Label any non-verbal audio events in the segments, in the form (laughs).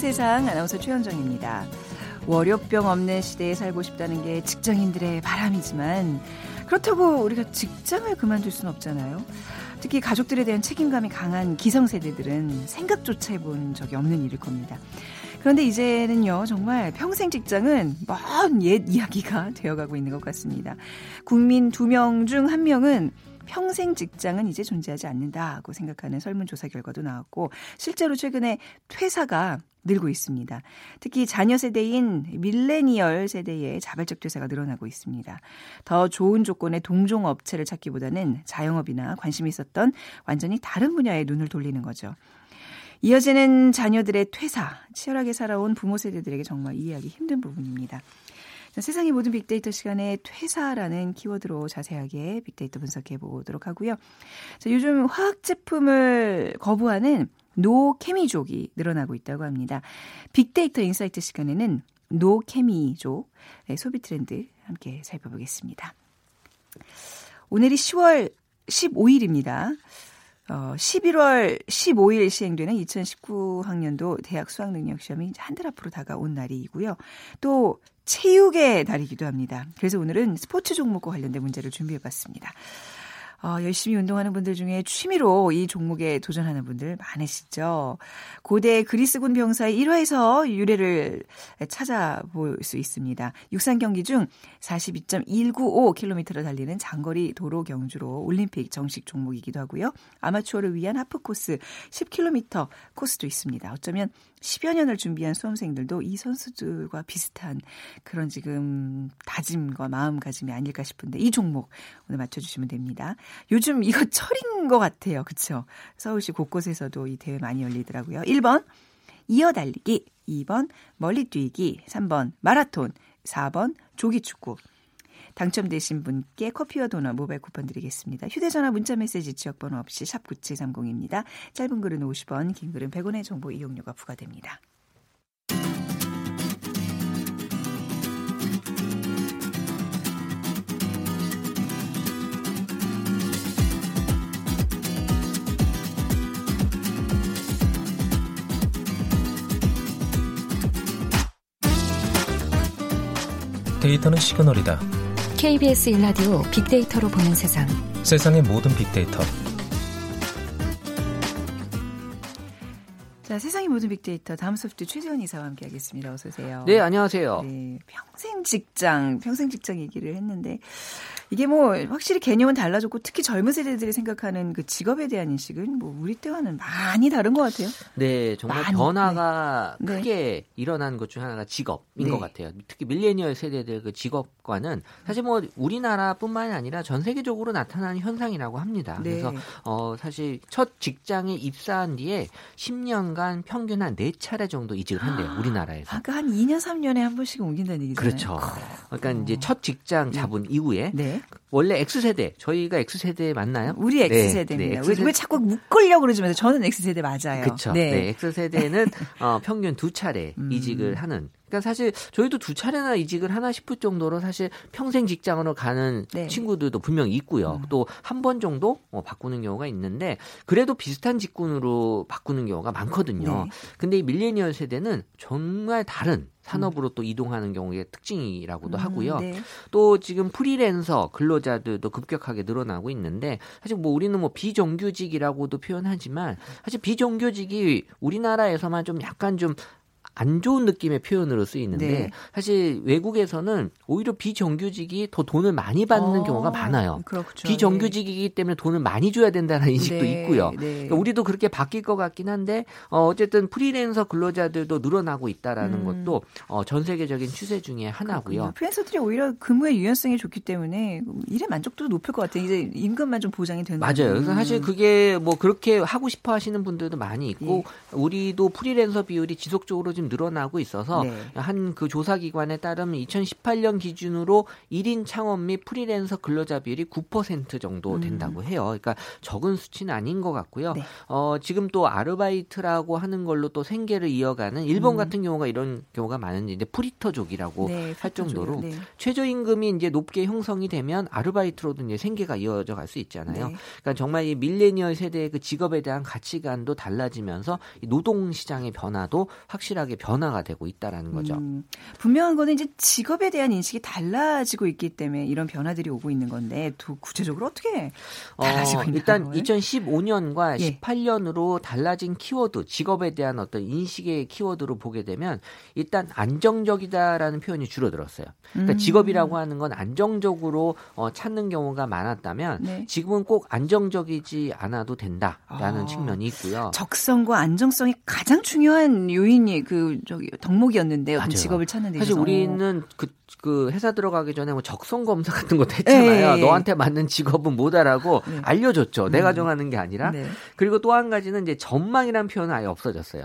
세상 아나운서 최현정입니다. 월요병 없는 시대에 살고 싶다는 게 직장인들의 바람이지만 그렇다고 우리가 직장을 그만둘 수는 없잖아요. 특히 가족들에 대한 책임감이 강한 기성세대들은 생각조차 해본 적이 없는 일일 겁니다. 그런데 이제는요, 정말 평생 직장은 먼 옛 이야기가 되어가고 있는 것 같습니다. 국민 두 명 중 한 명은 평생 직장은 이제 존재하지 않는다고 생각하는 설문조사 결과도 나왔고 실제로 최근에 퇴사가 늘고 있습니다. 특히 자녀 세대인 밀레니얼 세대의 자발적 퇴사가 늘어나고 있습니다. 더 좋은 조건의 동종 업체를 찾기보다는 자영업이나 관심이 있었던 완전히 다른 분야에 눈을 돌리는 거죠. 이어지는 자녀들의 퇴사, 치열하게 살아온 부모 세대들에게 정말 이해하기 힘든 부분입니다. 세상의 모든 빅데이터 시간에 퇴사라는 키워드로 자세하게 빅데이터 분석해 보도록 하고요. 자, 요즘 화학 제품을 거부하는 노케미족이 늘어나고 있다고 합니다. 빅데이터 insight 시간에는 노케미족 네, 소비 트렌드 함께 살펴보겠습니다. 오늘이 10월 15일입니다. 어, 11월 15일 시행되는 2019학년도 대학 수학 능력 시험이 한달 앞으로 다가온 날이고요. 또 체육의 달이기도 합니다. 그래서 오늘은 스포츠 종목과 관련된 문제를 준비해 봤습니다. 어, 열심히 운동하는 분들 중에 취미로 이 종목에 도전하는 분들 많으시죠. 고대 그리스군 병사의 1화에서 유래를 찾아볼 수 있습니다. 육상 경기 중 42.195km를 달리는 장거리 도로 경주로 올림픽 정식 종목이기도 하고요. 아마추어를 위한 하프 코스 10km 코스도 있습니다. 어쩌면 10여 년을 준비한 수험생들도 이 선수들과 비슷한 그런 지금 다짐과 마음가짐이 아닐까 싶은데 이 종목 오늘 맞춰주시면 됩니다. 요즘 이거 (laughs) 철인 것 같아요. 그쵸? 서울시 곳곳에서도 이 대회 많이 열리더라고요. 1번 이어달리기, 2번 멀리뛰기, 3번 마라톤, 4번 조기축구. 당첨되신 분께 커피와 도넛 모바일 쿠폰 드리겠습니다. 휴대전화 문자메시지 지역번호 없이 샵 9730입니다. 짧은 글은 50원, 긴 글은 100원의 정보 이용료가 부과됩니다. 데이터는 시그널이다. KBS 일라디오 빅데이터로 보는 세상. 세상의 모든 빅데이터. 자, 세상의 모든 빅데이터 다음 소프트 최재원 이사와 함께하겠습니다. 어서 오세요. 네, 안녕하세요. 네, 평생 직장, 평생 직장 얘기를 했는데 이게 뭐 확실히 개념은 달라졌고 특히 젊은 세대들이 생각하는 그 직업에 대한 인식은 뭐 우리 때와는 많이 다른 것 같아요. 네, 정말 많이, 변화가 네. 크게 네. 일어난 것 중 하나가 직업인 네. 것 같아요. 특히 밀레니얼 세대들 그 직업과는 사실 뭐 우리나라뿐만이 아니라 전 세계적으로 나타나는 현상이라고 합니다. 네. 그래서 어 사실 첫 직장에 입사한 뒤에 10년간 평균 한 4차례 정도 이직을 한대요. 우리나라에서. 아까 한 2년 3년에 한 번씩 옮긴다는 얘기잖아요. 그렇죠. 그러니까 이제 첫 직장 잡은 이후에 원래 X세대, 저희가 X세대 맞나요? 우리 X세대입니다. 네, X세대. 왜 자꾸 묶으려고 그러지만 저는 X세대 맞아요. 그렇죠. 네. 네 X세대는 (laughs) 어, 평균 두 차례 음. 이직을 하는 그러니까 사실 저희도 두 차례나 이직을 하나 싶을 정도로 사실 평생 직장으로 가는 네. 친구들도 분명히 있고요. 음. 또한 번 정도 어, 바꾸는 경우가 있는데 그래도 비슷한 직군으로 바꾸는 경우가 많거든요. 네. 근데 이 밀레니얼 세대는 정말 다른 산업으로 음. 또 이동하는 경우의 특징이라고도 음, 하고요. 네. 또 지금 프리랜서 근로자들도 급격하게 늘어나고 있는데 사실 뭐 우리는 뭐 비정규직이라고도 표현하지만 사실 비정규직이 우리나라에서만 좀 약간 좀 안 좋은 느낌의 표현으로 쓰이는데 네. 사실 외국에서는 오히려 비정규직이 더 돈을 많이 받는 어, 경우가 많아요. 그렇죠. 비정규직이기 때문에 돈을 많이 줘야 된다는 인식도 네. 있고요. 네. 그러니까 우리도 그렇게 바뀔 것 같긴 한데 어, 어쨌든 프리랜서 근로자들도 늘어나고 있다라는 음. 것도 어, 전 세계적인 추세 중에 하나고요. 프리랜서들이 오히려 근무의 유연성이 좋기 때문에 일의 만족도도 높을 것 같아요. 이제 임금만 좀 보장이 되는 맞아요. 그래서 사실 그게 뭐 그렇게 하고 싶어 하시는 분들도 많이 있고 예. 우리도 프리랜서 비율이 지속적으로 좀 늘어나고 있어서 네. 한그 조사 기관에 따르면 2018년 기준으로 1인 창업 및 프리랜서 근로자 비율이 9% 정도 음. 된다고 해요. 그러니까 적은 수치는 아닌 것 같고요. 네. 어, 지금 또 아르바이트라고 하는 걸로 또 생계를 이어가는 일본 음. 같은 경우가 이런 경우가 많은데 이제 프리터족이라고 네, 할 정도로 네. 최저임금이 이제 높게 형성이 되면 아르바이트로도 이제 생계가 이어져 갈 수 있잖아요. 네. 그러니까 정말 이 밀레니얼 세대의 그 직업에 대한 가치관도 달라지면서 노동 시장의 변화도 확실하게 변화가 되고 있다라는 거죠. 음, 분명한 거는 이제 직업에 대한 인식이 달라지고 있기 때문에 이런 변화들이 오고 있는 건데 또 구체적으로 어떻게 달라지고 어, 있나요? 일단 2015년과 예. 18년으로 달라진 키워드, 직업에 대한 어떤 인식의 키워드로 보게 되면 일단 안정적이다라는 표현이 줄어들었어요. 그러니까 음. 직업이라고 하는 건 안정적으로 어, 찾는 경우가 많았다면 네. 지금은 꼭 안정적이지 않아도 된다라는 아. 측면이 있고요. 적성과 안정성이 가장 중요한 요인이 그 저기 덕목이었는데 요. 직업을 찾는 데 사실 우리는 그 그 회사 들어가기 전에 뭐 적성 검사 같은 것도 했잖아요. 네. 너한테 맞는 직업은 뭐다라고 네. 알려줬죠. 음. 내가 정하는 게 아니라. 네. 그리고 또 한 가지는 이제 전망이라는 표현은 아예 없어졌어요.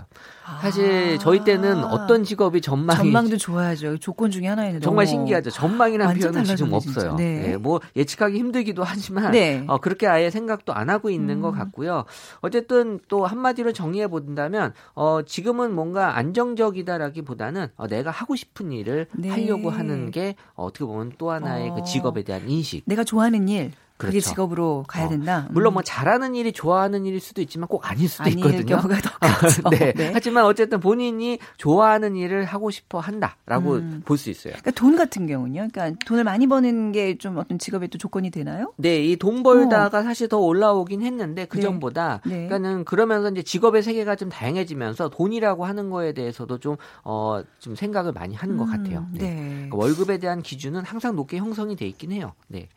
사실 아. 저희 때는 어떤 직업이 전망이 전망도 좋아야죠. 조건 중에 하나인데 정말 신기하죠. 전망이라는 표현은 지금 없어요. 네. 네. 뭐 예측하기 힘들기도 하지만 네. 어, 그렇게 아예 생각도 안 하고 있는 음. 것 같고요. 어쨌든 또 한마디로 정리해 본다면 어, 지금은 뭔가 안정적이다라기보다는 어, 내가 하고 싶은 일을 네. 하려고 하는 게 어떻게 보면 또 하나의 그 어. 그 직업에 대한 인식. 내가 좋아하는 일. 그렇죠. 그게 직업으로 가야 어. 된다. 음. 물론 뭐 잘하는 일이 좋아하는 일일 수도 있지만 꼭 아닐 수도 있거든요. 경우가 더 크죠. 네. 네. 하지만 어쨌든 본인이 좋아하는 일을 하고 싶어 한다라고 음. 볼수 있어요. 그러니까 돈 같은 경우는요. 그러니까 돈을 많이 버는 게 좀 어떤 직업의 또 조건이 되나요? 네, 이 돈 벌다가 어. 사실 더 올라오긴 했는데 그 네. 전보다 네. 그러니까는 그러면서 이제 직업의 세계가 좀 다양해지면서 돈이라고 하는 거에 대해서도 좀 어, 좀 생각을 많이 하는 것 음, 같아요. 네. 네. 그러니까 월급에 대한 기준은 항상 높게 형성이 돼 있긴 해요. 네.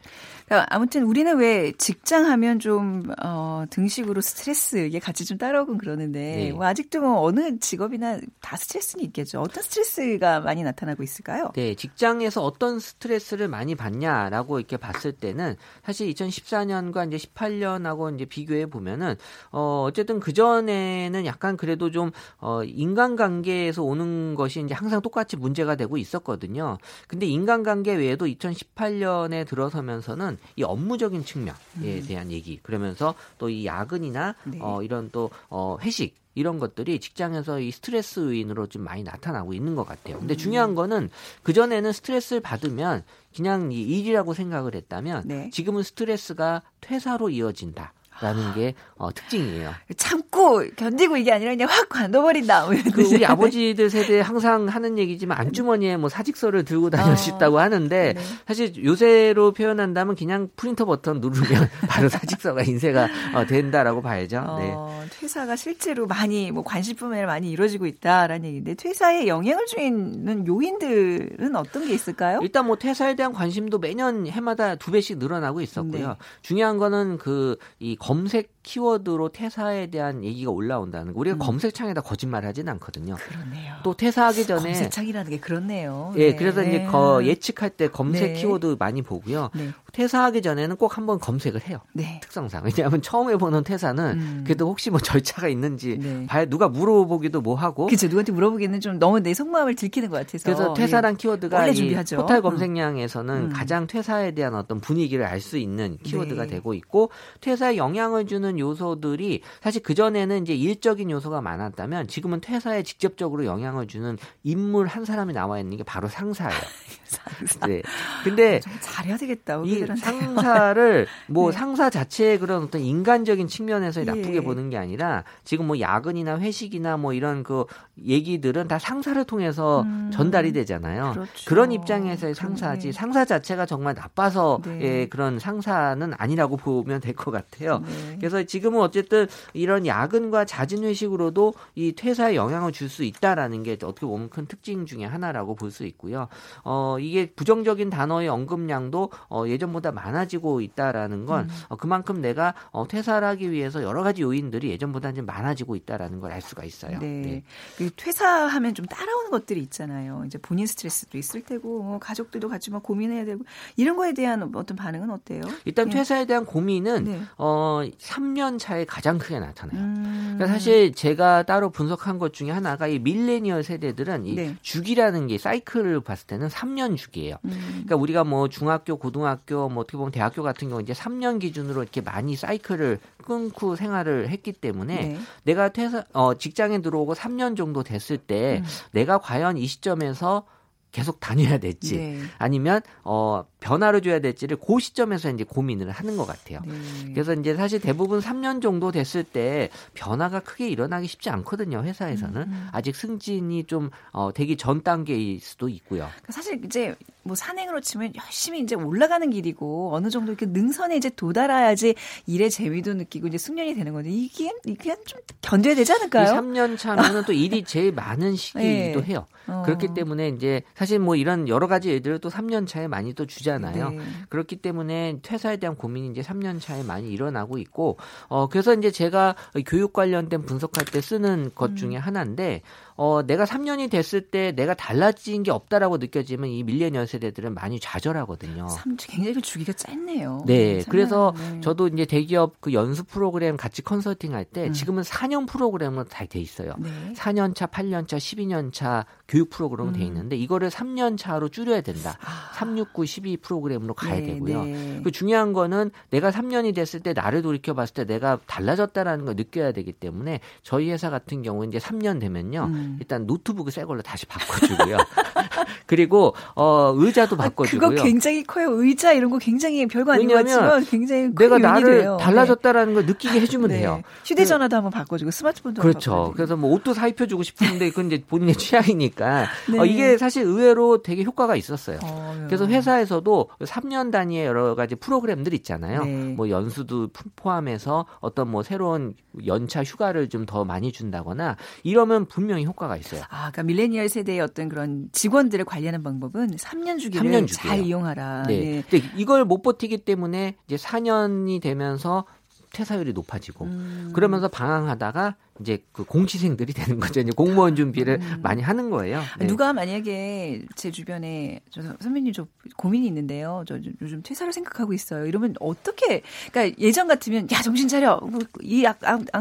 그러니까 아무튼 우리는 왜 직장 하면 좀, 어, 등식으로 스트레스, 이게 같이 좀 따라오곤 그러는데, 네. 뭐 아직도 뭐 어느 직업이나 다 스트레스는 있겠죠. 어떤 스트레스가 많이 나타나고 있을까요? 네, 직장에서 어떤 스트레스를 많이 받냐라고 이렇게 봤을 때는 사실 2014년과 이제 18년하고 이제 비교해 보면은, 어, 어쨌든 그 전에는 약간 그래도 좀, 어, 인간관계에서 오는 것이 이제 항상 똑같이 문제가 되고 있었거든요. 근데 인간관계 외에도 2018년에 들어서면서는 이 업무적인 측면, 에 음. 대한 얘기 그러면서 또 이 야근이나 네. 어, 이런 또 어, 회식 이런 것들이 직장에서 이 스트레스 요인으로 좀 많이 나타나고 있는 것 같아요. 근데 음. 중요한 거는 그 전에는 스트레스를 받으면 그냥 이 일이라고 생각을 했다면 네. 지금은 스트레스가 퇴사로 이어진다. 라는 게 어, 특징이에요. 참고 견디고 이게 아니라 그냥 확 관둬버린다. 그 우리 아버지들 세대 항상 하는 얘기지만 안주머니에 뭐 사직서를 들고 다닐 어. 수 있다고 하는데 네. 사실 요새로 표현한다면 그냥 프린터 버튼 누르면 (laughs) 바로 사직서가 인쇄가 어, 된다라고 봐야죠. 네. 어, 퇴사가 실제로 많이 뭐 관심 분야를 많이 이루어지고 있다라는 얘기인데 퇴사에 영향을 주는 요인들은 어떤 게 있을까요? 일단 뭐 퇴사에 대한 관심도 매년 해마다 두 배씩 늘어나고 있었고요. 네. 중요한 거는 그이 검색 키워드로 퇴사에 대한 얘기가 올라온다는 거. 우리가 음. 검색창에다 거짓말 하진 않거든요. 그러네요. 또 퇴사하기 전에 검색창이라는 게 그렇네요. 예, 네. 그래서 이제 거 예측할 때 검색 네. 키워드 많이 보고요. 네. 퇴사하기 전에는 꼭 한번 검색을 해요. 네. 특성상. 왜냐하면 처음 해보는 퇴사는 음. 그래도 혹시 뭐 절차가 있는지 네. 봐야 누가 물어보기도 뭐 하고. 그렇죠. 누구한테 물어보기는 좀 너무 내 속마음을 들키는 것 같아서. 그래서 퇴사란 예. 키워드가 이 포탈 검색량에서는 음. 가장 퇴사에 대한 어떤 분위기를 알 수 있는 키워드가 네. 되고 있고 퇴사에 영향을 주는 요소들이 사실 그 전에는 이제 일적인 요소가 많았다면 지금은 퇴사에 직접적으로 영향을 주는 인물 한 사람이 나와 있는 게 바로 상사예요. (laughs) 상사. 네. 근데 아, 잘해야 되겠다. 이 상사를 (laughs) 뭐 네. 상사 자체의 그런 어떤 인간적인 측면에서 나쁘게 예. 보는 게 아니라 지금 뭐 야근이나 회식이나 뭐 이런 그 얘기들은 다 상사를 통해서 음. 전달이 되잖아요. 그렇죠. 그런 입장에서의 상사지 네. 상사 자체가 정말 나빠서의 네. 그런 상사는 아니라고 보면 될 것 같아요. 네. 그래서 지금은 어쨌든 이런 야근과 잦은 회식으로도 이 퇴사에 영향을 줄 수 있다라는 게 어떻게 보면 큰 특징 중에 하나라고 볼 수 있고요. 어 이게 부정적인 단어의 언급량도 어 예전보다 많아지고 있다라는 건 음. 어, 그만큼 내가 어 퇴사를 하기 위해서 여러 가지 요인들이 예전보다 좀 많아지고 있다라는 걸 알 수가 있어요. 네. 네. 그 퇴사하면 좀 따라오는 것들이 있잖아요. 이제 본인 스트레스도 있을 테고 뭐 가족들도 같이 막 고민해야 되고 이런 거에 대한 어떤 반응은 어때요? 일단 네. 퇴사에 대한 고민은 네. 어 3, 3년 차에 가장 크게 나타나요. 음. 그러니까 사실 제가 따로 분석한 것 중에 하나가 이 밀레니얼 세대들은 이 네. 주기라는 게 사이클을 봤을 때는 3년 주기예요. 음. 그러니까 우리가 뭐 중학교, 고등학교, 뭐 어떻게 보면 대학교 같은 경우 이제 3년 기준으로 이렇게 많이 사이클을 끊고 생활을 했기 때문에 네. 내가 퇴사 어 직장에 들어오고 3년 정도 됐을 때 음. 내가 과연 이 시점에서 계속 다녀야 될지 네. 아니면 어 변화를 줘야 될지를 그 시점에서 이제 고민을 하는 것 같아요. 네. 그래서 이제 사실 대부분 3년 정도 됐을 때 변화가 크게 일어나기 쉽지 않거든요. 회사에서는 음. 음. 아직 승진이 좀 어, 되기 전 단계일 수도 있고요. 그러니까 사실 이제 뭐 산행으로 치면 열심히 이제 올라가는 길이고 어느 정도 이렇게 능선에 이제 도달해야지 일의 재미도 느끼고 이제 숙련이 되는 건데 이게 이게 좀 견뎌야 되지 않을까요? 3년 차면은 또 일이 제일 많은 시기이기도 (laughs) 네. 해요. 어. 그렇기 때문에 이제 사실 뭐 이런 여러 가지 예들을 또 3년 차에 많이 또 주 잖아요. 네. 그렇기 때문에 퇴사에 대한 고민이 이제 3년 차에 많이 일어나고 있고 어 그래서 이제 제가 교육 관련된 분석할 때 쓰는 것 음. 중에 음. 하나인데 어, 내가 3년이 됐을 때 내가 달라진 게 없다라고 느껴지면 이 밀레니얼 세대들은 많이 좌절하거든요. 3, 굉장히 주기가 짧네요. 네. 그래서 네. 저도 이제 대기업 그 연수 프로그램 같이 컨설팅 할때 음. 지금은 4년 프로그램으로 다 돼 있어요. 네. 4년 차, 8년 차, 12년 차 교육 프로그램으로 음. 돼 있는데 이거를 3년 차로 줄여야 된다. 아. 369, 12 프로그램으로 가야 네, 되고요. 네. 그 중요한 거는 내가 3년이 됐을 때 나를 돌이켜 봤을 때 내가 달라졌다라는 걸 느껴야 되기 때문에 저희 회사 같은 경우 이제 3년 되면요. 음. 음. 일단 노트북을 새 걸로 다시 바꿔주고요. (laughs) 그리고 어 의자도 아, 바꿔주고요. 그거 굉장히 커요. 의자 이런 거 굉장히 별거 아닌 것 같지만 굉장히 내가 나를 돼요. 달라졌다라는 걸 느끼게 해주면 네. 돼요. 휴대전화도 한번 바꿔주고 스마트폰도 그렇죠. 그래서 뭐 옷도 사 입혀주고 싶은데 그건 이제 본인의 (laughs) 취향이니까 네. 어, 이게 사실 의외로 되게 효과가 있었어요. 어, 그래서 회사에서도 3년 단위의 여러 가지 프로그램들 있잖아요. 네. 뭐 연수도 포함해서 어떤 뭐 새로운 연차 휴가를 좀 더 많이 준다거나 이러면 분명히 효과 가 있어요. 아, 그러니까 밀레니얼 세대의 어떤 그런 직원들을 관리하는 방법은 3년 주기를 3년 잘 이용하라. 네. 네. 이걸 못 버티기 때문에 이제 4년이 되면서 퇴사율이 높아지고 음. 그러면서 방황하다가 이제 그 공시생들이 되는 거죠. 이제 공무원 준비를 음. 많이 하는 거예요. 네. 누가 만약에 제 주변에 저 선배님 저 고민이 있는데요. 저 요즘 퇴사를 생각하고 있어요. 이러면 어떻게? 그러니까 예전 같으면 야 정신 차려 뭐 이앙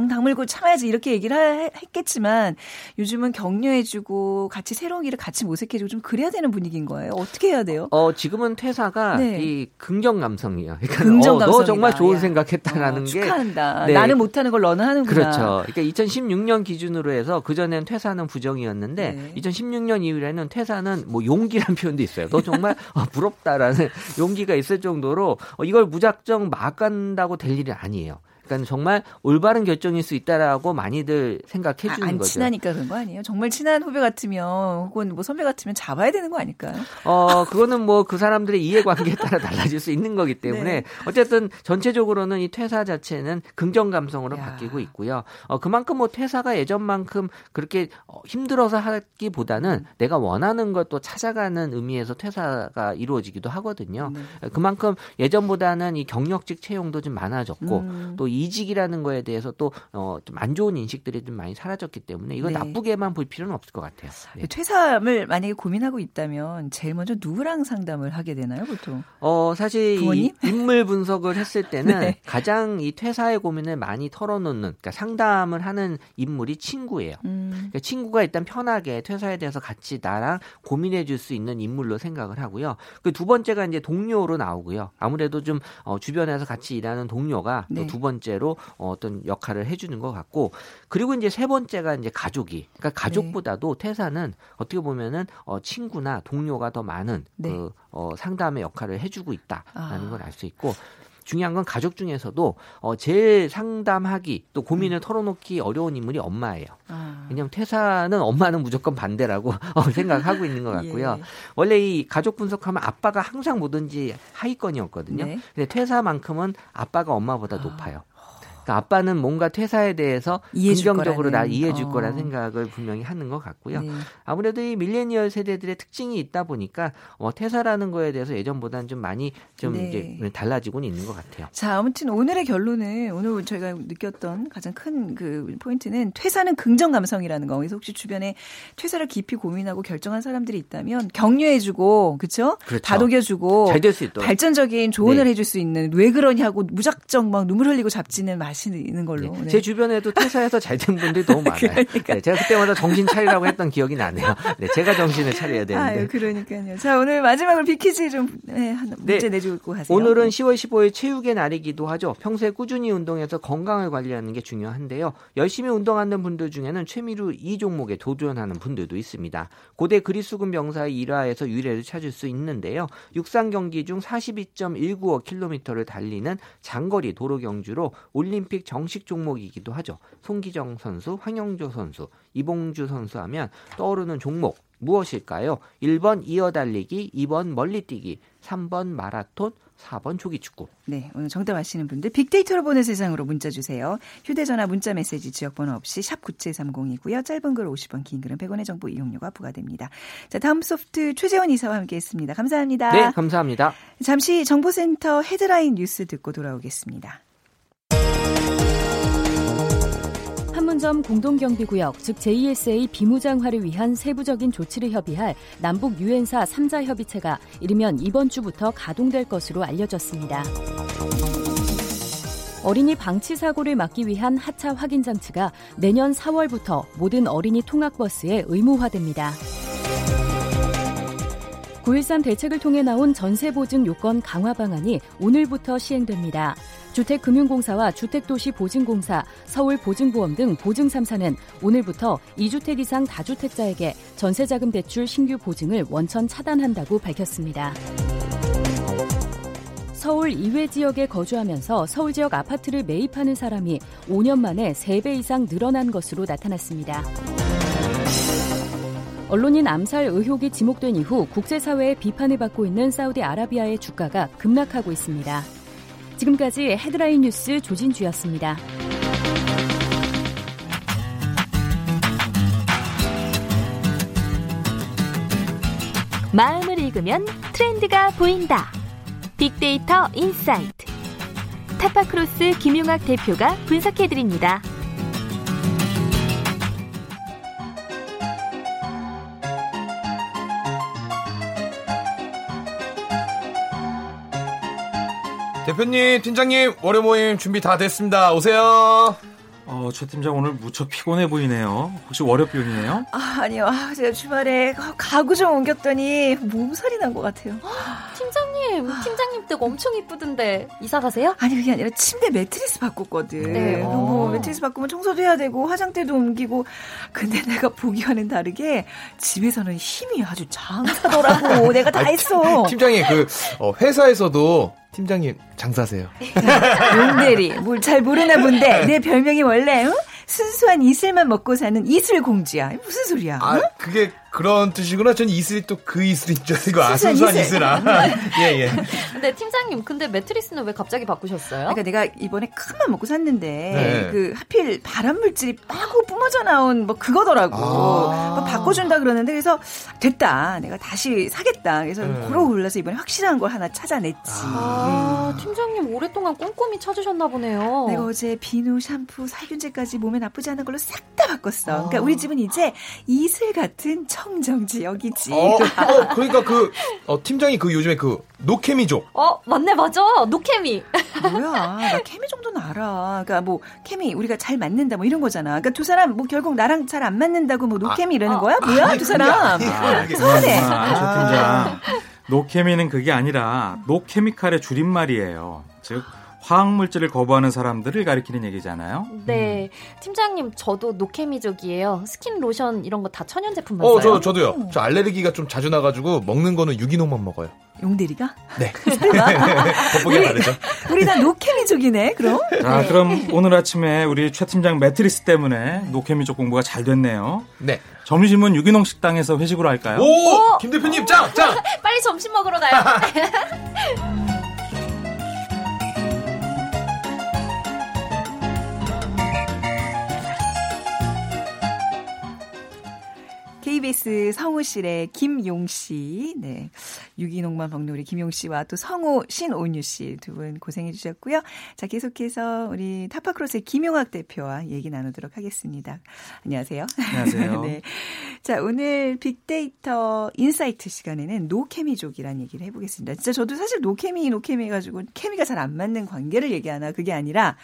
다물고 참아야지 이렇게 얘기를 하, 했겠지만 요즘은 격려해주고 같이 새로운 일을 같이 모색해주고 좀 그래야 되는 분위기인 거예요. 어떻게 해야 돼요? 어 지금은 퇴사가 네. 이 긍정 감성이에요. 그러니까 긍정 감성. 어, 너 정말 좋은 생각했다라는 어, 게 축하한다. 네. 나는 못하는 걸 너는 하는구나. 그렇죠. 그러니까 2016년 기준으로 해서 그 전에는 퇴사는 부정이었는데 네. 2016년 이후에는 퇴사는 뭐 용기란 표현도 있어요. 너 정말 (laughs) 어, 부럽다라는 용기가 있을 정도로 어, 이걸 무작정 막 간다고 될 일이 아니에요. 그러니까 정말 올바른 결정일 수 있다라고 많이들 생각해 주는 아, 안 거죠. 친하니까 그런 거 아니에요? 정말 친한 후배 같으면 혹은 뭐 선배 같으면 잡아야 되는 거 아닐까요? 어, 그거는 뭐 그 사람들의 이해관계에 따라 달라질 수 있는 거기 때문에 네. 어쨌든 전체적으로는 이 퇴사 자체는 긍정 감성으로 야. 바뀌고 있고요. 어, 그만큼 뭐 퇴사가 예전만큼 그렇게 어, 힘들어서 하기보다는 음. 내가 원하는 것도 찾아가는 의미에서 퇴사가 이루어지기도 하거든요. 네. 그만큼 예전보다는 이 경력직 채용도 좀 많아졌고 음. 또이 직이라는 거에 대해서 또 어, 좀 안 좋은 인식들이 좀 많이 사라졌기 때문에 이거 네. 나쁘게만 볼 필요는 없을 것 같아요. 네. 퇴사를 만약에 고민하고 있다면 제일 먼저 누구랑 상담을 하게 되나요, 보통? 어, 사실 이 (laughs) 인물 분석을 했을 때는 네. 가장 이 퇴사의 고민을 많이 털어놓는 그러니까 상담을 하는 인물이 친구예요. 음. 그러니까 친구가 일단 편하게 퇴사에 대해서 같이 나랑 고민해 줄 수 있는 인물로 생각을 하고요. 그 두 번째가 이제 동료로 나오고요. 아무래도 좀 어, 주변에서 같이 일하는 동료가 네. 또두 번째 로 어떤 역할을 해주는 것 같고 그리고 이제 세 번째가 이제 가족이 그러니까 가족보다도 네. 퇴사는 어떻게 보면은 어, 친구나 동료가 더 많은 네. 그 어, 상담의 역할을 해주고 있다라는 아. 걸알 수 있고 중요한 건 가족 중에서도 어, 제일 상담하기 또 고민을 음. 털어놓기 어려운 인물이 엄마예요. 아. 왜냐하면 퇴사는 엄마는 무조건 반대라고 (laughs) 어, 생각하고 있는 것 (laughs) 같고요. 예. 원래 이 가족 분석하면 아빠가 항상 뭐든지 하위권이었거든요. 네. 근데 퇴사만큼은 아빠가 엄마보다 아. 높아요. 그러니까 아빠는 뭔가 퇴사에 대해서 긍정적으로 나 이해해 줄 어. 거라는 생각을 분명히 하는 것 같고요. 네. 아무래도 이 밀레니얼 세대들의 특징이 있다 보니까 어, 퇴사라는 거에 대해서 예전보다는 좀 많이 좀 네. 이제 달라지고는 있는 것 같아요. 자, 아무튼 오늘의 결론은 오늘 저희가 느꼈던 가장 큰 그 포인트는 퇴사는 긍정 감성이라는 거. 그래서 혹시 주변에 퇴사를 깊이 고민하고 결정한 사람들이 있다면 격려해주고, 그렇죠? 그렇죠. 다독여주고, 잘 될 수 있도록 발전적인 조언을 네. 해줄 수 있는 왜 그러냐고 무작정 막 눈물 흘리고 잡지는 마시. 가시는 걸로. 네. 제 주변에도 퇴사해서 잘 된 분들이 너무 많아요. (laughs) 그러니까. 네, 제가 그때마다 정신 차리라고 했던 기억이 나네요. 네, 제가 정신을 차려야 (laughs) 되는데. 아유, 그러니까요. 자, 오늘 마지막으로 비키즈 좀 네, 문제 네, 내주고 하세요. 오늘은 10월 15일 체육의 날이기도 하죠. 평소에 꾸준히 운동해서 건강을 관리하는 게 중요한데요. 열심히 운동하는 분들 중에는 최미루 이 종목에 도전하는 분들도 있습니다. 고대 그리스군 병사의 일화에서 유래를 찾을 수 있는데요. 육상 경기 중 42.195km를 달리는 장거리 도로 경주로 올림픽 정식 종목이기도 하죠. 송기정 선수, 황영조 선수, 이봉주 선수 하면 떠오르는 종목 무엇일까요? 1번 이어 달리기, 2번 멀리뛰기, 3번 마라톤, 4번 조기축구. 네, 오늘 정답 아시는 분들 빅데이터로 보는 세상으로 문자 주세요. 휴대전화 문자 메시지 지역번호 없이 샵 9730이고요. 짧은 글 50원, 긴 글은 100원의 정보 이용료가 부과됩니다. 자, 다음 소프트 최재원 이사와 함께했습니다. 감사합니다. 네, 감사합니다. 잠시 정보센터 헤드라인 뉴스 듣고 돌아오겠습니다. 판문점 공동경비구역, 즉 JSA 비무장화를 위한 세부적인 조치를 협의할 남북 유엔사 3자 협의체가 이르면 이번 주부터 가동될 것으로 알려졌습니다. 어린이 방치 사고를 막기 위한 하차 확인 장치가 내년 4월부터 모든 어린이 통학버스에 의무화됩니다. 9.13 대책을 통해 나온 전세보증 요건 강화 방안이 오늘부터 시행됩니다. 주택금융공사와 주택도시보증공사, 서울보증보험 등 보증 3사는 오늘부터 2주택 이상 다주택자에게 전세자금 대출 신규 보증을 원천 차단한다고 밝혔습니다. 서울 이외 지역에 거주하면서 서울 지역 아파트를 매입하는 사람이 5년 만에 3배 이상 늘어난 것으로 나타났습니다. 언론인 암살 의혹이 지목된 이후 국제사회의 비판을 받고 있는 사우디아라비아의 주가가 급락하고 있습니다. 지금까지 헤드라인 뉴스 조진주였습니다. 마음을 읽으면 트렌드가 보인다. 빅데이터 insight. 타파크로스 김용학 대표가 분석해드립니다. 대표님, 팀장님, 월요 모임 준비 다 됐습니다. 오세요. 어, 최 팀장 오늘 무척 피곤해 보이네요. 혹시 월요병이에요? 아, 아니요. 아, 제가 주말에 가구 좀 옮겼더니 몸살이 난 것 같아요. 팀장님, 팀장님 댁 엄청 이쁘던데 이사 가세요? 아니 그게 아니라 침대 매트리스 바꿨거든. 네. 어. 뭐 매트리스 바꾸면 청소도 해야 되고 화장대도 옮기고. 근데 내가 보기와는 다르게 집에서는 힘이 아주 장사더라고. 내가 다 했어. 팀장님 그 어, 회사에서도 팀장님 장사세요. 용대리 뭘 잘 모르나 본데 내 별명이 원래 응? 순수한 이슬만 먹고 사는 이슬 공주야. 무슨 소리야? 아, 응? 그게 그런 뜻이구나. 전 이슬이 또 그 이슬인 줄 알고 아, 순수한 이슬. 아. (laughs) 예, 예. 근데 팀장님, 근데 매트리스는 왜 갑자기 바꾸셨어요? 그러니까 내가 이번에 큰맘 먹고 샀는데 네. 그 하필 발암 물질이 빠고 뿜어져 나온 뭐 그거더라고. 아. 뭐 바꿔준다 그러는데 그래서 됐다. 내가 다시 사겠다. 그래서 네. 고러 골라서 이번에 확실한 걸 하나 찾아냈지. 아, 음. 팀장님 오랫동안 꼼꼼히 찾으셨나 보네요. 내가 어제 비누, 샴푸, 살균제까지 몸에 나쁘지 않은 걸로 싹 다 바꿨어. 아. 그러니까 우리 집은 이제 이슬 같은 청 정지 여기지. 어, 어 그러니까 그 어, 팀장이 그 요즘에 그 노케미죠. 어 맞네 맞아 노케미. 뭐야 나 케미 정도는 알아. 그러니까 뭐 케미 우리가 잘 맞는다 뭐 이런 거잖아. 그러니까 두 사람 뭐 결국 나랑 잘 안 맞는다고 뭐 노케미 아, 이러는 아, 거야? 뭐야 두 사람? 아, 서운해. 아, 팀장 노케미는 그게 아니라 노케미칼의 줄임말이에요. 즉 화학물질을 거부하는 사람들을 가리키는 얘기잖아요. 네. 음. 팀장님, 저도 노케미족이에요. 스킨, 로션 이런 거 다 천연 제품만 어, 써요. 저, 저도요. 오. 저 알레르기가 좀 자주 나가지고 먹는 거는 유기농만 먹어요. 용대리가? 네. (laughs) 겉보기가 (laughs) 다르죠. 우리 다 노케미족이네, 그럼? 자, 그럼 오늘 아침에 우리 최 팀장 매트리스 때문에 노케미족 공부가 잘 됐네요. 네. 점심은 유기농 식당에서 회식으로 할까요? 오! 김 대표님, 짱! 짱! (laughs) 빨리 점심 먹으러 가요. KBS 성우실의 김용 씨, 네. 유기농만 먹는 우리 김용 씨와 또 성우 신온유 씨 두 분 고생해 주셨고요. 자, 계속해서 우리 타파크로스의 김용학 대표와 얘기 나누도록 하겠습니다. 안녕하세요. 안녕하세요. (laughs) 네. 자, 오늘 빅데이터 insight 시간에는 노케미족이라는 얘기를 해보겠습니다. 진짜 저도 사실 노케미, 노케미 해가지고 케미가 잘 안 맞는 관계를 얘기하나 그게 아니라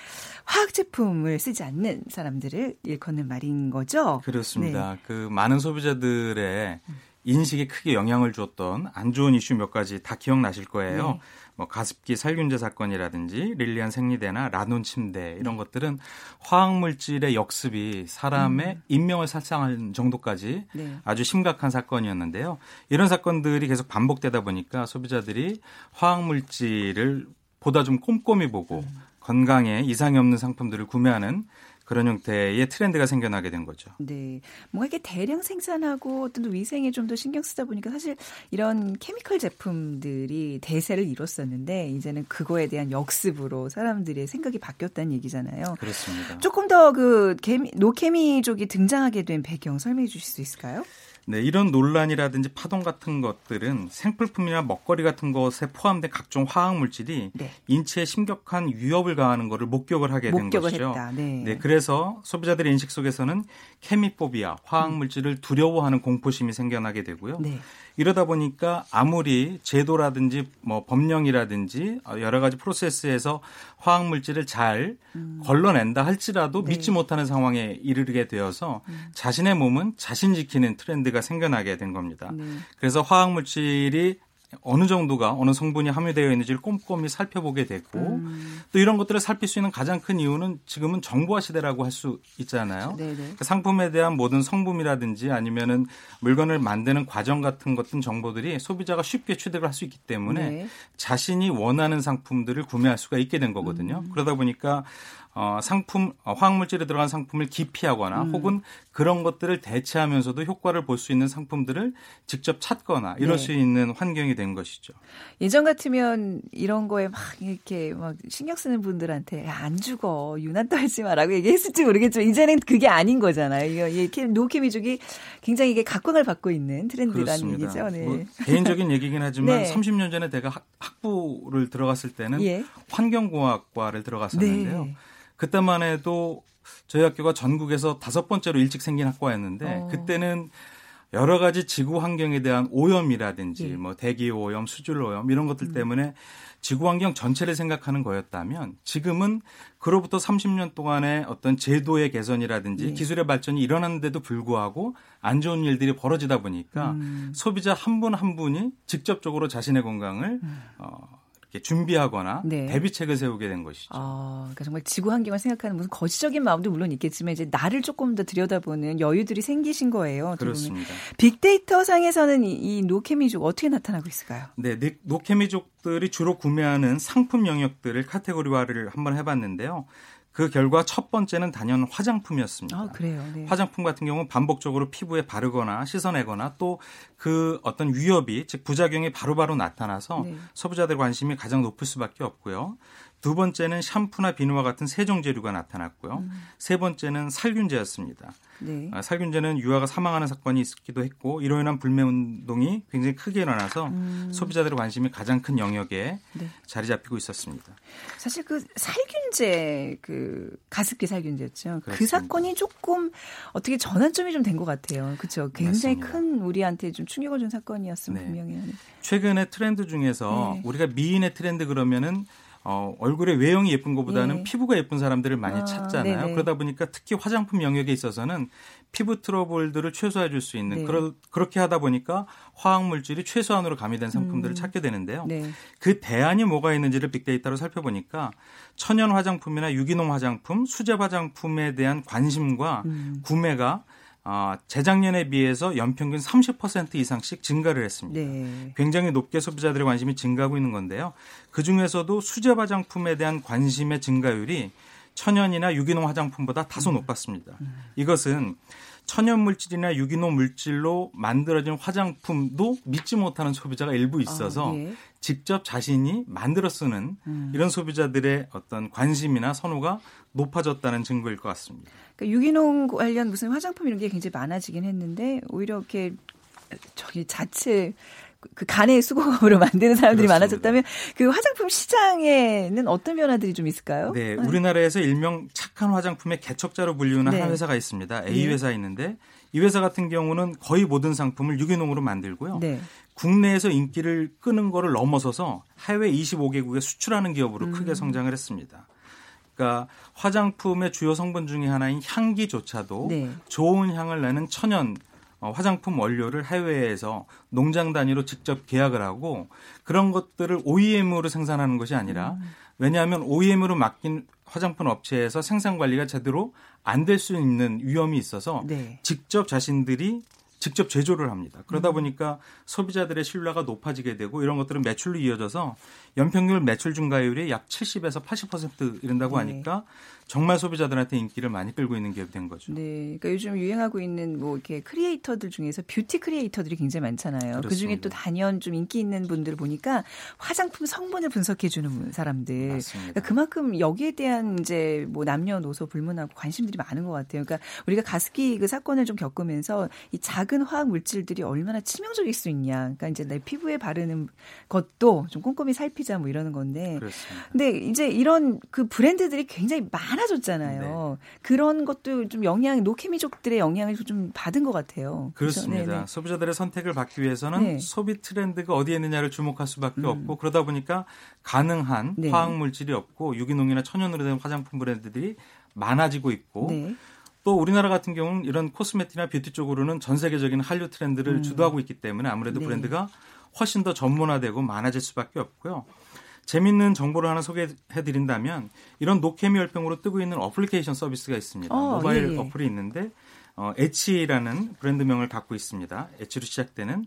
화학 제품을 쓰지 않는 사람들을 일컫는 말인 거죠. 그렇습니다. 네. 그 많은 소비자들 의 인식에 크게 영향을 줬던 안 좋은 이슈 몇 가지 다 기억나실 거예요. 네. 뭐 가습기 살균제 사건이라든지 릴리안 생리대나 라돈 침대 이런 네. 것들은 화학 물질의 역습이 사람의 음. 인명을 살상할 정도까지 네. 아주 심각한 사건이었는데요. 이런 사건들이 계속 반복되다 보니까 소비자들이 화학 물질을 보다 좀 꼼꼼히 보고 음. 건강에 이상이 없는 상품들을 구매하는 그런 형태의 트렌드가 생겨나게 된 거죠. 네. 뭔가 이게 대량 생산하고 어떤 위생에 좀 더 신경 쓰다 보니까 사실 이런 케미컬 제품들이 대세를 이뤘었는데 이제는 그거에 대한 역습으로 사람들의 생각이 바뀌었다는 얘기잖아요. 그렇습니다. 조금 더 그 노케미족이 등장하게 된 배경 설명해 주실 수 있을까요? 네, 이런 논란이라든지 파동 같은 것들은 생필품이나 먹거리 같은 것에 포함된 각종 화학 물질이 네. 인체에 심각한 위협을 가하는 것을 목격을 하게 된 목격을 것이죠. 했다. 네. 네, 그래서 소비자들의 인식 속에서는 케미포비아, 화학 음. 물질을 두려워하는 공포심이 생겨나게 되고요. 네. 이러다 보니까 아무리 제도라든지 뭐 법령이라든지 여러 가지 프로세스에서 화학 물질을 잘 음. 걸러낸다 할지라도 네. 믿지 못하는 상황에 이르게 되어서 음. 자신의 몸은 자신 지키는 트렌드 가 생겨나게 된 겁니다. 네. 그래서 화학 물질이 어느 정도가 어느 성분이 함유되어 있는지를 꼼꼼히 살펴보게 됐고 음. 또 이런 것들을 살필 수 있는 가장 큰 이유는 지금은 정보화 시대라고 할 수 있잖아요. 그 상품에 대한 모든 성분이라든지 아니면은 물건을 만드는 과정 같은 것들 정보들이 소비자가 쉽게 취득을 할 수 있기 때문에 네. 자신이 원하는 상품들을 구매할 수가 있게 된 거거든요. 음. 그러다 보니까 어, 상품 어, 화학물질에 들어간 상품을 기피하거나 음. 혹은 그런 것들을 대체하면서도 효과를 볼 수 있는 상품들을 직접 찾거나 이럴 네. 수 있는 환경이 된 것이죠. 예전 같으면 이런 거에 막 이렇게 막 신경 쓰는 분들한테 야, 안 죽어 유난 떨지 마라고 얘기했을지 모르겠지만 이제는 그게 아닌 거잖아요. 이게 노케미족이 굉장히 이게 각광을 받고 있는 트렌드라는 얘기죠. 네. 뭐 개인적인 (laughs) 얘기긴 하지만 네. 30년 전에 내가 학, 부를 들어갔을 때는 예. 환경공학과를 들어갔었는데요. 네. 그때만 해도 저희 학교가 전국에서 다섯 번째로 일찍 생긴 학과였는데 어. 그때는 여러 가지 지구 환경에 대한 오염이라든지 예. 뭐 대기 오염, 수질 오염 이런 것들 음. 때문에 지구 환경 전체를 생각하는 거였다면 지금은 그로부터 30년 동안의 어떤 제도의 개선이라든지 예. 기술의 발전이 일어났는데도 불구하고 안 좋은 일들이 벌어지다 보니까 음. 소비자 한 분한 한 분이 직접적으로 자신의 건강을 음. 어 준비하거나 네. 대비책을 세우게 된 것이죠. 아, 그러니까 정말 지구 환경을 생각하는 무슨 거시적인 마음도 물론 있겠지만 이제 나를 조금 더 들여다보는 여유들이 생기신 거예요. 그렇습니다. 빅데이터 상에서는 이, 이 노케미족 어떻게 나타나고 있을까요? 네, 노케미족들이 주로 구매하는 상품 영역들을 카테고리화를 한번 해봤는데요. 그 결과 첫 번째는 단연 화장품이었습니다. 아. 네. 화장품 같은 경우는 반복적으로 피부에 바르거나 씻어내거나 또 그 어떤 위협이 즉 부작용이 바로바로 나타나서 네. 소비자들 관심이 가장 높을 수밖에 없고요. 두 번째는 샴푸나 비누와 같은 세정제류가 나타났고요. 음. 세 번째는 살균제였습니다. 네. 아, 살균제는 유아가 사망하는 사건이 있기도 했고 이로 인한 불매 운동이 굉장히 크게 일어나서 음. 소비자들의 관심이 가장 큰 영역에 네. 자리 잡히고 있었습니다. 사실 그 살균제 그 가습기 살균제였죠. 그 그렇습니다. 그 사건이 조금 어떻게 전환점이 좀 된 것 같아요. 그렇죠. 굉장히 맞습니다. 큰 우리한테 좀 충격을 준 사건이었으면 네. 분명히. 최근에 트렌드 중에서 네. 우리가 미인의 트렌드 그러면은 어, 얼굴에 외형이 예쁜 것보다는 예. 피부가 예쁜 사람들을 많이 아, 찾잖아요. 네네. 그러다 보니까 특히 화장품 영역에 있어서는 피부 트러블들을 최소화해 줄 수 있는 네. 그러, 그렇게 하다 보니까 화학 물질이 최소한으로 가미된 상품들을 음. 찾게 되는데요. 네. 그 대안이 뭐가 있는지를 빅데이터로 살펴보니까 천연 화장품이나 유기농 화장품, 수제 화장품에 대한 관심과 음. 구매가 어, 재작년에 비해서 연평균 30% 이상씩 증가를 했습니다. 네. 굉장히 높게 소비자들의 관심이 증가하고 있는 건데요. 그 중에서도 수제 화장품에 대한 관심의 증가율이 천연이나 유기농 화장품보다 다소 음. 높았습니다. 음. 이것은 천연 물질이나 유기농 물질로 만들어진 화장품도 믿지 못하는 소비자가 일부 있어서 아, 네. 직접 자신이 만들어 쓰는 음. 이런 소비자들의 어떤 관심이나 선호가 높아졌다는 증거일 것 같습니다. 그러니까 유기농 관련 무슨 화장품 이런 게 굉장히 많아지긴 했는데 오히려 이렇게 저기 자체 그 간의 수공업으로 (laughs) 만드는 사람들이 그렇습니다. 많아졌다면 그 화장품 시장에는 어떤 변화들이 좀 있을까요? 네, 우리나라에서 일명 착한 화장품의 개척자로 불리우는 네. 한 회사가 있습니다. A 네. 회사 있는데 이 회사 같은 경우는 거의 모든 상품을 유기농으로 만들고요. 네. 국내에서 인기를 끄는 거를 넘어서서 해외 25개국에 수출하는 기업으로 음. 크게 성장을 했습니다. 그러니까 화장품의 주요 성분 중의 하나인 향기조차도 네. 좋은 향을 내는 천연 어, 화장품 원료를 해외에서 농장 단위로 직접 계약을 하고 그런 것들을 OEM으로 생산하는 것이 아니라 음. 왜냐하면 OEM으로 맡긴 화장품 업체에서 생산 관리가 제대로 안 될 수 있는 위험이 있어서 네. 직접 자신들이 직접 제조를 합니다. 그러다 음. 보니까 소비자들의 신뢰가 높아지게 되고 이런 것들은 매출로 이어져서 연평균 매출 증가율이 약 70에서 80% 이른다고 네. 하니까 정말 소비자들한테 인기를 많이 끌고 있는 기업이 된 거죠. 네. 그러니까 요즘 유행하고 있는 뭐 이렇게 크리에이터들 중에서 뷰티 크리에이터들이 굉장히 많잖아요. 그 중에 또 단연 좀 인기 있는 분들 보니까 화장품 성분을 분석해 주는 사람들. 그러니까 그만큼 여기에 대한 이제 뭐 남녀노소 불문하고 관심들이 많은 것 같아요. 그러니까 우리가 가습기 그 사건을 좀 겪으면서 이 작은 화학 물질들이 얼마나 치명적일 수 있냐. 그러니까 이제 내 피부에 바르는 것도 좀 꼼꼼히 살피자 뭐 이러는 건데. 그렇습니다. 근데 이제 이런 그 브랜드들이 굉장히 많 많아졌잖아요. 네. 그런 것도 좀 영향, 노케미족들의 영향을 좀 받은 것 같아요. 그렇습니다. 그렇죠? 소비자들의 선택을 받기 위해서는 네. 소비 트렌드가 어디에 있느냐를 주목할 수밖에 음. 없고 그러다 보니까 가능한 네. 화학 물질이 없고 유기농이나 천연으로 된 화장품 브랜드들이 많아지고 있고 네. 또 우리나라 같은 경우는 이런 코스메틱이나 뷰티 쪽으로는 전 세계적인 한류 트렌드를 음. 주도하고 있기 때문에 아무래도 네. 브랜드가 훨씬 더 전문화되고 많아질 수밖에 없고요. 재밌는 정보를 하나 소개해드린다면 이런 노케미 열풍으로 뜨고 있는 어플리케이션 서비스가 있습니다. 어, 모바일 예, 예. 어플이 있는데 어, H라는 브랜드명을 갖고 있습니다. H로 시작되는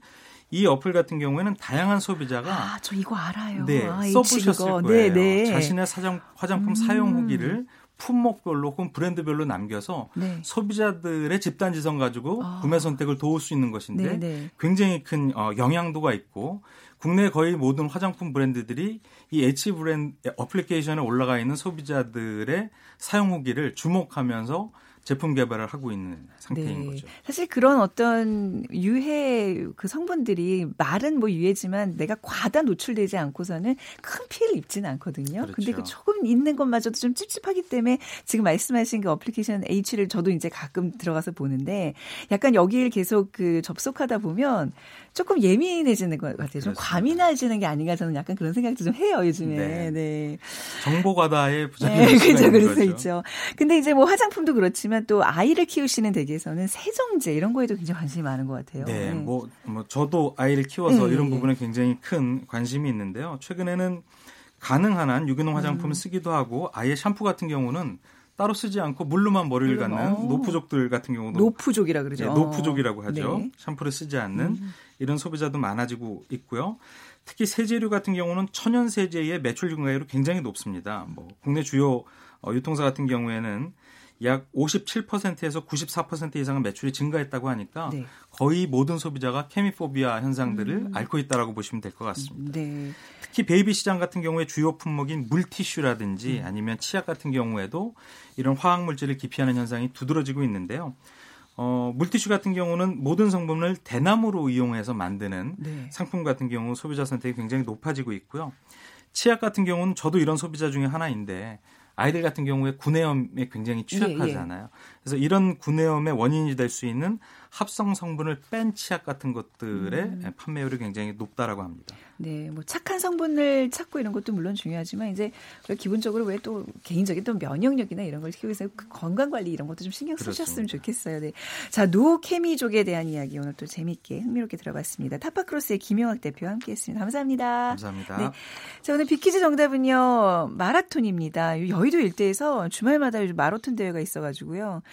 이 어플 같은 경우에는 다양한 소비자가 아, 저 이거 알아요. 네, 아, 써보셨을 거예요. 네, 네. 자신의 사정, 화장품 음. 사용 후기를 품목별로 혹은 브랜드별로 남겨서 네. 소비자들의 집단 지성 가지고 아. 구매 선택을 도울 수 있는 것인데 네, 네. 굉장히 큰 어, 영향도가 있고 국내 거의 모든 화장품 브랜드들이 이 엣지 브랜드 어플리케이션에 올라가 있는 소비자들의 사용 후기를 주목하면서 제품 개발을 하고 있는 상태인 네. 거죠. 사실 그런 어떤 유해 그 성분들이 말은 뭐 유해지만 내가 과다 노출되지 않고서는 큰 피해를 입지는 않거든요. 그렇죠. 근데 그 조금 있는 것마저도 좀 찝찝하기 때문에 지금 말씀하신 그 어플리케이션 H를 저도 이제 가끔 들어가서 보는데 약간 여기를 계속 그 접속하다 보면 조금 예민해지는 것 같아요. 좀 과민해지는 게 아닌가 저는 약간 그런 생각도 좀 해요 요즘에. 네. 네. 정보 과다의 부작용이 네, 그렇죠, 그래서 있죠. 근데 이제 뭐 화장품도 그렇지만 또 아이를 키우시는 댁에서는 세정제 이런 거에도 굉장히 관심이 많은 것 같아요. 네, 네. 뭐, 뭐 저도 아이를 키워서 네. 이런 부분에 굉장히 큰 관심이 있는데요. 최근에는 가능한 한 유기농 화장품을 음. 쓰기도 하고 아예 샴푸 같은 경우는 따로 쓰지 않고 물로만 머리를 갖는 어. 노프족들 같은 경우도 노프족이라 그러죠. 네, 노프족이라고 하죠. 네. 샴푸를 쓰지 않는 음. 이런 소비자도 많아지고 있고요. 특히 세제류 같은 경우는 천연 세제의 매출 증가율이 굉장히 높습니다. 뭐 국내 주요 어, 유통사 같은 경우에는 약 57%에서 94% 이상의 매출이 증가했다고 하니까 네. 거의 모든 소비자가 케미포비아 현상들을 음. 앓고 있다라고 보시면 될 것 같습니다. 네. 특히 베이비 시장 같은 경우에 주요 품목인 물티슈라든지 음. 아니면 치약 같은 경우에도 이런 화학 물질을 기피하는 현상이 두드러지고 있는데요. 어, 물티슈 같은 경우는 모든 성분을 대나무로 이용해서 만드는 네. 상품 같은 경우 소비자 선택이 굉장히 높아지고 있고요. 치약 같은 경우는 저도 이런 소비자 중에 하나인데 아이들 같은 경우에 구내염에 굉장히 취약하잖아요. 예, 예. 그래서 이런 구내염의 원인이 될 수 있는 합성 성분을 뺀 치약 같은 것들의 음. 판매율이 굉장히 높다라고 합니다. 네, 뭐 착한 성분을 찾고 이런 것도 물론 중요하지만 이제 기본적으로 왜 또 개인적인 또 면역력이나 이런 걸 키우기 위해서 그 건강 관리 이런 것도 좀 신경 쓰셨으면 좋겠어요. 네. 자, 노케미족에 대한 이야기 오늘 또 재미있게 흥미롭게 들어봤습니다. 타파크로스의 김영학 대표와 함께했습니다. 감사합니다. 감사합니다. 네. 자, 오늘 비키즈 정답은요 마라톤입니다. 여의 저희도 일대에서 주말마다 마라톤 대회가 있어가지고요.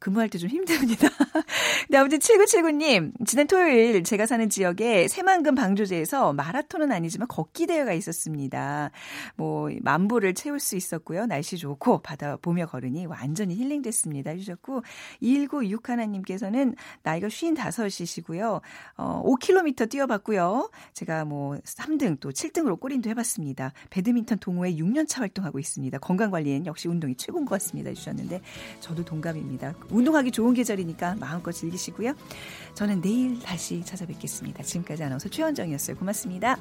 근무할 때 좀 힘듭니다. (laughs) 네, 아무튼 7979님, 지난 토요일 제가 사는 지역에 새만금 방조제에서 마라톤은 아니지만 걷기 대회가 있었습니다. 뭐, 만보를 채울 수 있었고요. 날씨 좋고 바다 보며 걸으니 완전히 힐링됐습니다. 해주셨고, 2196 하나님께서는 나이가 55이시고요. 어, 5km 뛰어봤고요. 제가 뭐 3등 또 7등으로 꼬린도 해봤습니다. 배드민턴 동호회 6년차 활동하고 있습니다. 건강관리엔 역시 운동이 최고인 것 같습니다. 해주셨는데 저도 동감입니다. 운동하기 좋은 계절이니까 마음껏 즐기시고요. 저는 내일 다시 찾아뵙겠습니다. 지금까지 아나운서 최원정이었어요. 고맙습니다.